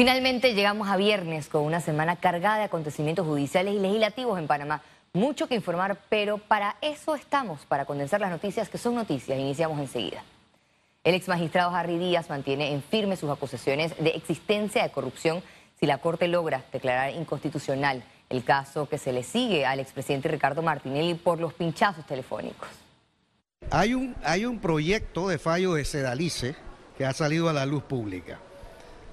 Finalmente llegamos a viernes con una semana cargada de acontecimientos judiciales y legislativos en Panamá. Mucho que informar, pero para eso estamos, para condensar las noticias que son noticias. Iniciamos enseguida. El ex magistrado Harry Díaz mantiene en firme sus acusaciones de existencia de corrupción si la Corte logra declarar inconstitucional el caso que se le sigue al expresidente Ricardo Martinelli por los pinchazos telefónicos. Hay un, hay un proyecto de fallo de Sedalice que ha salido a la luz pública.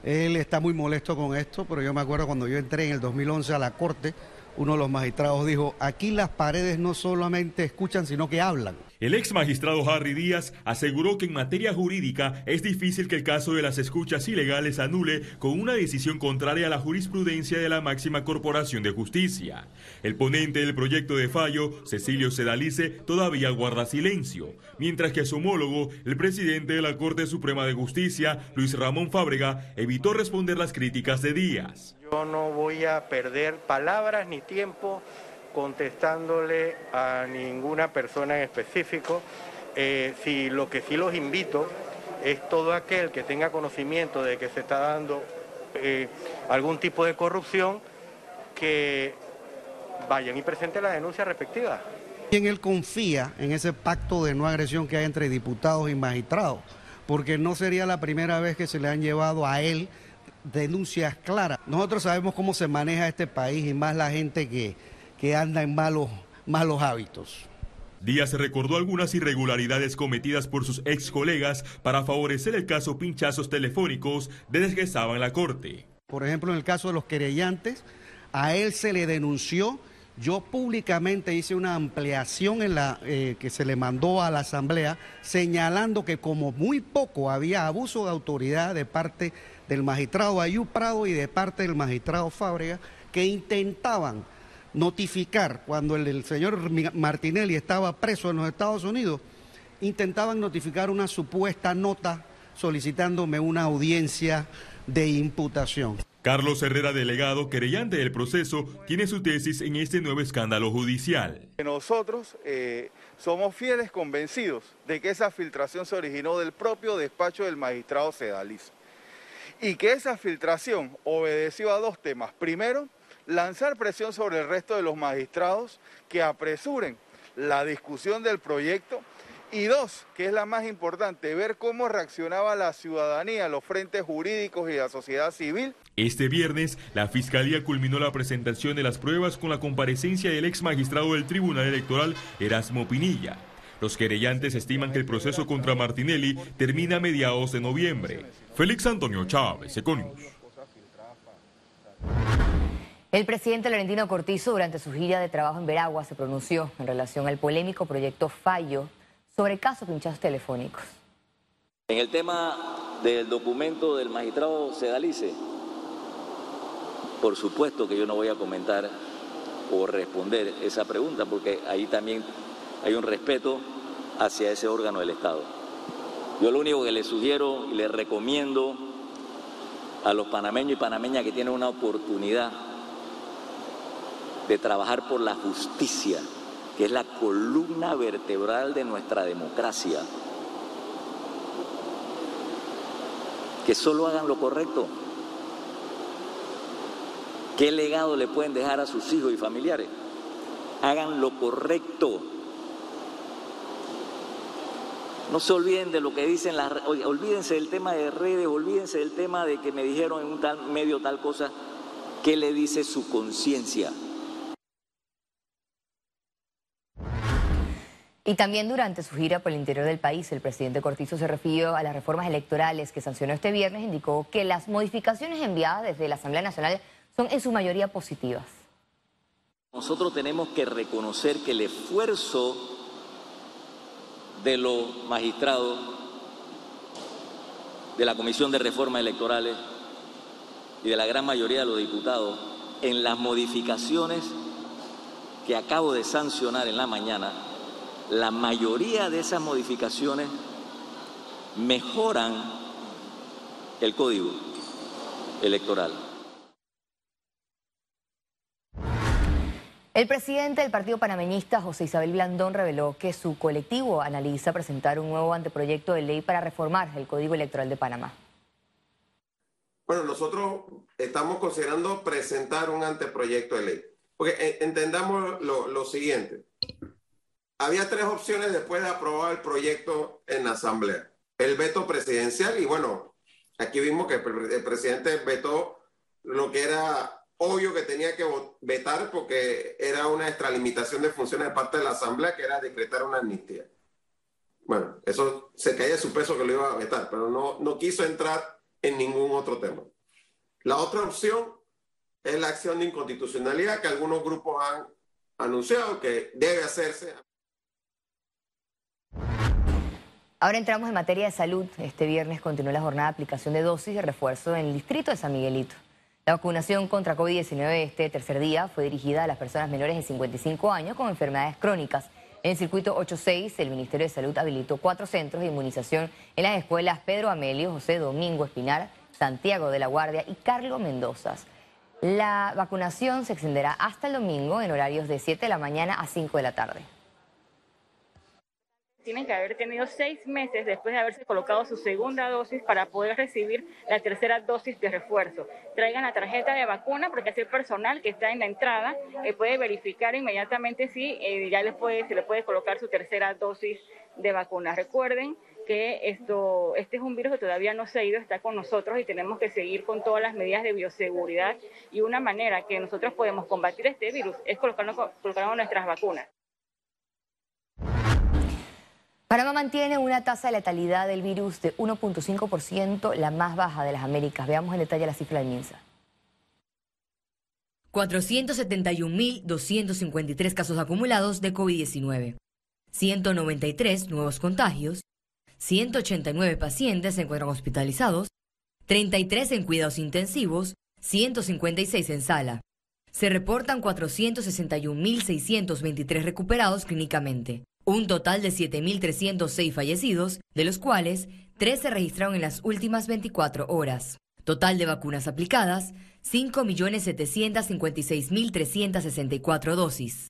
Él está muy molesto con esto, pero yo me acuerdo cuando yo entré en el 2011 a la Corte, uno de los magistrados dijo, aquí las paredes no solamente escuchan, sino que hablan. El ex magistrado Harry Díaz aseguró que en materia jurídica es difícil que el caso de las escuchas ilegales anule con una decisión contraria a la jurisprudencia de la máxima corporación de justicia. El ponente del proyecto de fallo, Cecilio Sedalice, todavía guarda silencio, mientras que su homólogo, el presidente de la Corte Suprema de Justicia, Luis Ramón Fábrega, evitó responder las críticas de Díaz. Yo no voy a perder palabras ni tiempo contestándole a ninguna persona en específico. Eh, si lo que sí los invito es todo aquel que tenga conocimiento de que se está dando eh, algún tipo de corrupción, que vayan y presenten la denuncia respectiva. ¿Quién él confía en ese pacto de no agresión que hay entre diputados y magistrados, porque no sería la primera vez que se le han llevado a él denuncias claras. Nosotros sabemos cómo se maneja este país y más la gente que, que anda en malos, malos hábitos. Díaz recordó algunas irregularidades cometidas por sus ex colegas para favorecer el caso pinchazos telefónicos desde que estaba en la corte. Por ejemplo, en el caso de los querellantes, a él se le denunció. Yo públicamente hice una ampliación en la, eh, que se le mandó a la Asamblea, señalando que como muy poco había abuso de autoridad de parte del magistrado Ayú Prado y de parte del magistrado Fábrega, que intentaban notificar, cuando el, señor Martinelli estaba preso en los Estados Unidos, intentaban notificar una supuesta nota solicitándome una audiencia de imputación. Carlos Herrera, delegado querellante del proceso, tiene su tesis en este nuevo escándalo judicial. Nosotros eh, somos fieles convencidos de que esa filtración se originó del propio despacho del magistrado Sedaliz y que esa filtración obedeció a dos temas. Primero, lanzar presión sobre el resto de los magistrados que apresuren la discusión del proyecto y dos, que es la más importante, ver cómo reaccionaba la ciudadanía, los frentes jurídicos y la sociedad civil. Este viernes, la Fiscalía culminó la presentación de las pruebas con la comparecencia del ex magistrado del Tribunal Electoral, Erasmo Pinilla. Los querellantes estiman que el proceso contra Martinelli termina a mediados de noviembre. Félix Antonio Chávez, Econius. El presidente Laurentino Cortizo durante su gira de trabajo en Veragua se pronunció en relación al polémico proyecto Fallo sobre casos pinchados telefónicos. En el tema del documento del magistrado Sedalice, por supuesto que yo no voy a comentar o responder esa pregunta porque ahí también hay un respeto hacia ese órgano del Estado. Yo lo único que le sugiero y le recomiendo a los panameños y panameñas que tienen una oportunidad de trabajar por la justicia, que es la columna vertebral de nuestra democracia. Que solo hagan lo correcto. ¿Qué legado le pueden dejar a sus hijos y familiares? Hagan lo correcto. No se olviden de lo que dicen las olvídense del tema de redes, olvídense del tema de que me dijeron en un tal medio tal cosa. ¿Qué le dice su conciencia? Y también durante su gira por el interior del país, el presidente Cortizo se refirió a las reformas electorales que sancionó este viernes. Indicó que las modificaciones enviadas desde la Asamblea Nacional son en su mayoría positivas. Nosotros tenemos que reconocer que el esfuerzo de los magistrados de la Comisión de Reformas Electorales y de la gran mayoría de los diputados en las modificaciones que acabo de sancionar en la mañana la mayoría de esas modificaciones mejoran el código electoral. El presidente del Partido Panameñista, José Isabel Blandón, reveló que su colectivo analiza presentar un nuevo anteproyecto de ley para reformar el Código Electoral de Panamá. Bueno, nosotros estamos considerando presentar un anteproyecto de ley. Porque entendamos lo, lo siguiente. Había tres opciones después de aprobar el proyecto en la Asamblea. El veto presidencial y bueno, aquí vimos que el presidente vetó lo que era obvio que tenía que vetar porque era una extralimitación de funciones de parte de la Asamblea que era decretar una amnistía. Bueno, eso se caía de su peso que lo iba a vetar, pero no, no quiso entrar en ningún otro tema. La otra opción es la acción de inconstitucionalidad que algunos grupos han anunciado que debe hacerse. Ahora entramos en materia de salud. Este viernes continuó la jornada de aplicación de dosis de refuerzo en el distrito de San Miguelito. La vacunación contra COVID-19 este tercer día fue dirigida a las personas menores de 55 años con enfermedades crónicas. En el circuito 86, el Ministerio de Salud habilitó cuatro centros de inmunización en las escuelas Pedro Amelio, José Domingo Espinar, Santiago de la Guardia y Carlos Mendoza. La vacunación se extenderá hasta el domingo en horarios de 7 de la mañana a 5 de la tarde tienen que haber tenido seis meses después de haberse colocado su segunda dosis para poder recibir la tercera dosis de refuerzo. Traigan la tarjeta de vacuna porque es el personal que está en la entrada que puede verificar inmediatamente si eh, ya les puede, se le puede colocar su tercera dosis de vacuna. Recuerden que esto, este es un virus que todavía no se ha ido, está con nosotros y tenemos que seguir con todas las medidas de bioseguridad y una manera que nosotros podemos combatir este virus es colocando, colocando nuestras vacunas. Panamá mantiene una tasa de letalidad del virus de 1.5%, la más baja de las Américas. Veamos en detalle la cifra del MINSA. 471.253 casos acumulados de COVID-19, 193 nuevos contagios, 189 pacientes se encuentran hospitalizados, 33 en cuidados intensivos, 156 en sala. Se reportan 461.623 recuperados clínicamente. Un total de 7.306 fallecidos, de los cuales 3 se registraron en las últimas 24 horas. Total de vacunas aplicadas, 5.756.364 dosis.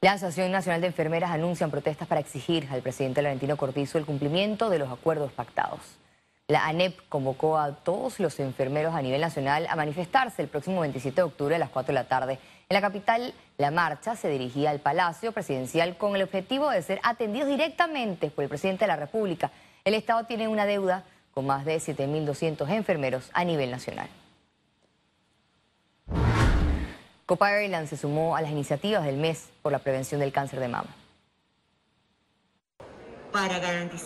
La Asociación Nacional de Enfermeras anuncian protestas para exigir al presidente Laurentino Cortizo el cumplimiento de los acuerdos pactados. La ANEP convocó a todos los enfermeros a nivel nacional a manifestarse el próximo 27 de octubre a las 4 de la tarde en la capital, la marcha se dirigía al Palacio Presidencial con el objetivo de ser atendidos directamente por el presidente de la República. El Estado tiene una deuda con más de 7.200 enfermeros a nivel nacional. Copa Airlines se sumó a las iniciativas del mes por la prevención del cáncer de mama.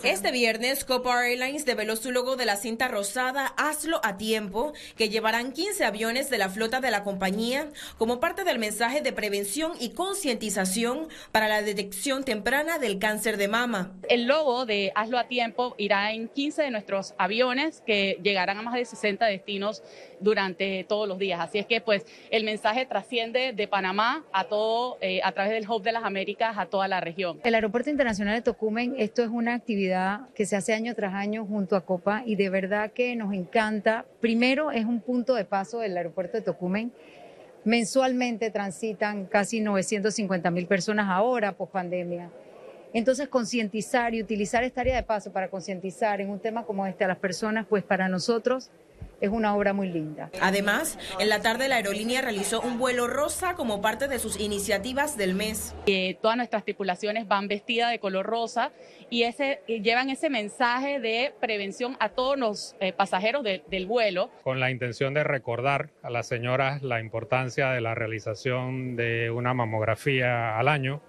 Este viernes, Copa Airlines develó su logo de la cinta rosada Hazlo a tiempo, que llevarán 15 aviones de la flota de la compañía como parte del mensaje de prevención y concientización para la detección temprana del cáncer de mama. El logo de Hazlo a tiempo irá en 15 de nuestros aviones que llegarán a más de 60 destinos durante todos los días. Así es que pues el mensaje trasciende de Panamá a todo, eh, a través del Hub de las Américas, a toda la región. El Aeropuerto Internacional de Tocumen, esto es una actividad que se hace año tras año junto a Copa y de verdad que nos encanta. Primero es un punto de paso del aeropuerto de Tocumen. Mensualmente transitan casi 950 mil personas ahora, post pandemia. Entonces, concientizar y utilizar esta área de paso para concientizar en un tema como este a las personas, pues para nosotros es una obra muy linda. Además, en la tarde la aerolínea realizó un vuelo rosa como parte de sus iniciativas del mes. Eh, todas nuestras tripulaciones van vestidas de color rosa y ese, llevan ese mensaje de prevención a todos los eh, pasajeros del vuelo. Con la intención de recordar a las señoras la importancia de la realización de una mamografía al año.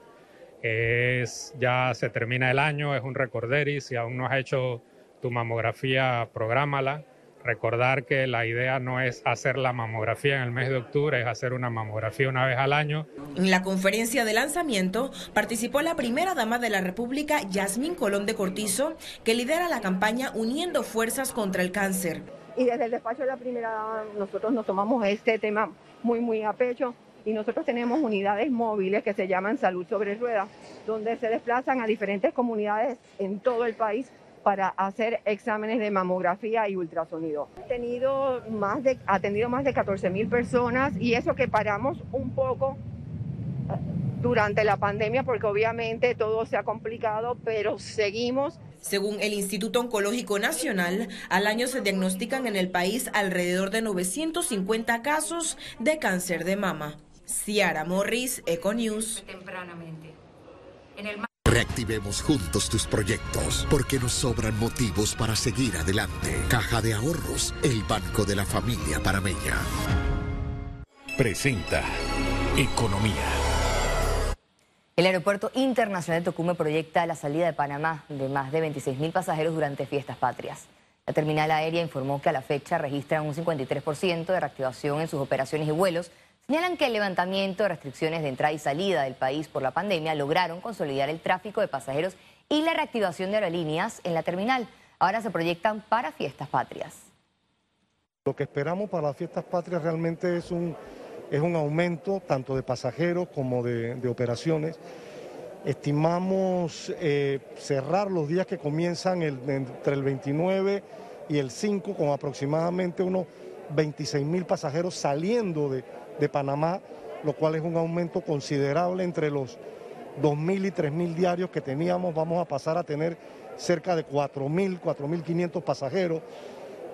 Es, ya se termina el año, es un recorderis, si aún no has hecho tu mamografía, prográmala Recordar que la idea no es hacer la mamografía en el mes de octubre, es hacer una mamografía una vez al año. En la conferencia de lanzamiento participó la primera dama de la República, Yasmín Colón de Cortizo, que lidera la campaña Uniendo Fuerzas contra el Cáncer. Y desde el despacho de la primera dama nosotros nos tomamos este tema muy, muy a pecho y nosotros tenemos unidades móviles que se llaman Salud sobre Ruedas, donde se desplazan a diferentes comunidades en todo el país para hacer exámenes de mamografía y ultrasonido. Ha tenido más de, atendido más de 14 mil personas y eso que paramos un poco durante la pandemia porque obviamente todo se ha complicado, pero seguimos. Según el Instituto Oncológico Nacional, al año se diagnostican en el país alrededor de 950 casos de cáncer de mama. Ciara Morris, Econews. Tempranamente. Reactivemos juntos tus proyectos, porque nos sobran motivos para seguir adelante. Caja de Ahorros, el banco de la familia parameña. Presenta Economía. El Aeropuerto Internacional de Tocumen proyecta la salida de Panamá de más de 26 mil pasajeros durante fiestas patrias. La terminal aérea informó que a la fecha registran un 53% de reactivación en sus operaciones y vuelos. Señalan que el levantamiento de restricciones de entrada y salida del país por la pandemia lograron consolidar el tráfico de pasajeros y la reactivación de aerolíneas en la terminal. Ahora se proyectan para fiestas patrias. Lo que esperamos para las fiestas patrias realmente es un es un aumento tanto de pasajeros como de, operaciones. Estimamos eh, cerrar los días que comienzan entre el 29 y el 5 con aproximadamente unos 26 mil pasajeros saliendo de, de Panamá, lo cual es un aumento considerable entre los 2.000 y 3.000 diarios que teníamos, vamos a pasar a tener cerca de 4.000, 4.500 pasajeros.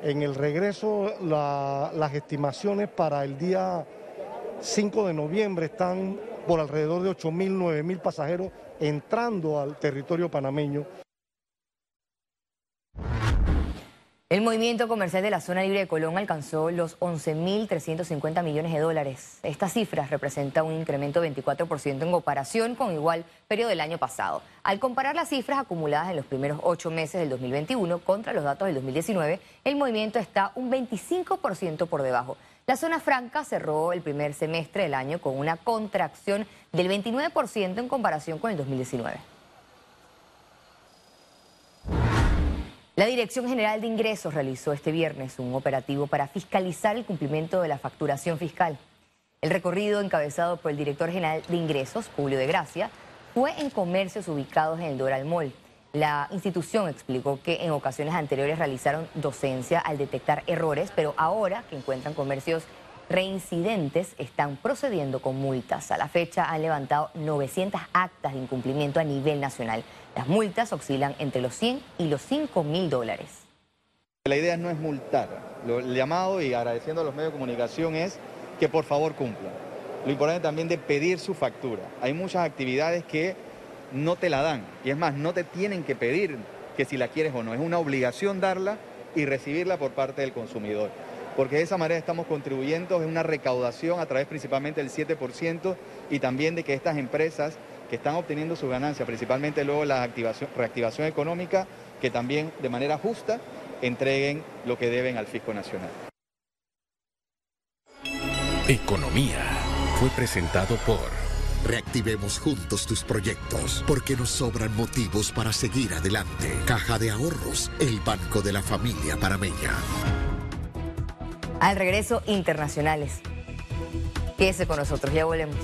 En el regreso, las estimaciones para el día 5 de noviembre están por alrededor de 8.000, 9.000 pasajeros entrando al territorio panameño. El movimiento comercial de la zona libre de Colón alcanzó los 11.350 millones de dólares. Esta cifra representa un incremento de 24% en comparación con igual periodo del año pasado. Al comparar las cifras acumuladas en los primeros ocho meses del 2021 contra los datos del 2019, el movimiento está un 25% por debajo. La zona franca cerró el primer semestre del año con una contracción del 29% en comparación con el 2019. La Dirección General de Ingresos realizó este viernes un operativo para fiscalizar el cumplimiento de la facturación fiscal. El recorrido encabezado por el director general de Ingresos, Julio de Gracia, fue en comercios ubicados en el Doral Mall. La institución explicó que en ocasiones anteriores realizaron docencia al detectar errores, pero ahora que encuentran comercios reincidentes están procediendo con multas. A la fecha han levantado 900 actas de incumplimiento a nivel nacional. Las multas oscilan entre los 100 y los 5 mil dólares. La idea no es multar. Lo, el llamado y agradeciendo a los medios de comunicación es que por favor cumplan. Lo importante también de pedir su factura. Hay muchas actividades que no te la dan. Y es más, no te tienen que pedir que si la quieres o no. Es una obligación darla y recibirla por parte del consumidor. Porque de esa manera estamos contribuyendo en una recaudación a través principalmente del 7% y también de que estas empresas que están obteniendo su ganancia, principalmente luego la activación, reactivación económica, que también de manera justa entreguen lo que deben al fisco nacional. Economía fue presentado por Reactivemos juntos tus proyectos, porque nos sobran motivos para seguir adelante. Caja de Ahorros, el banco de la familia parameña. Al regreso, internacionales. Quédese con nosotros, ya volvemos.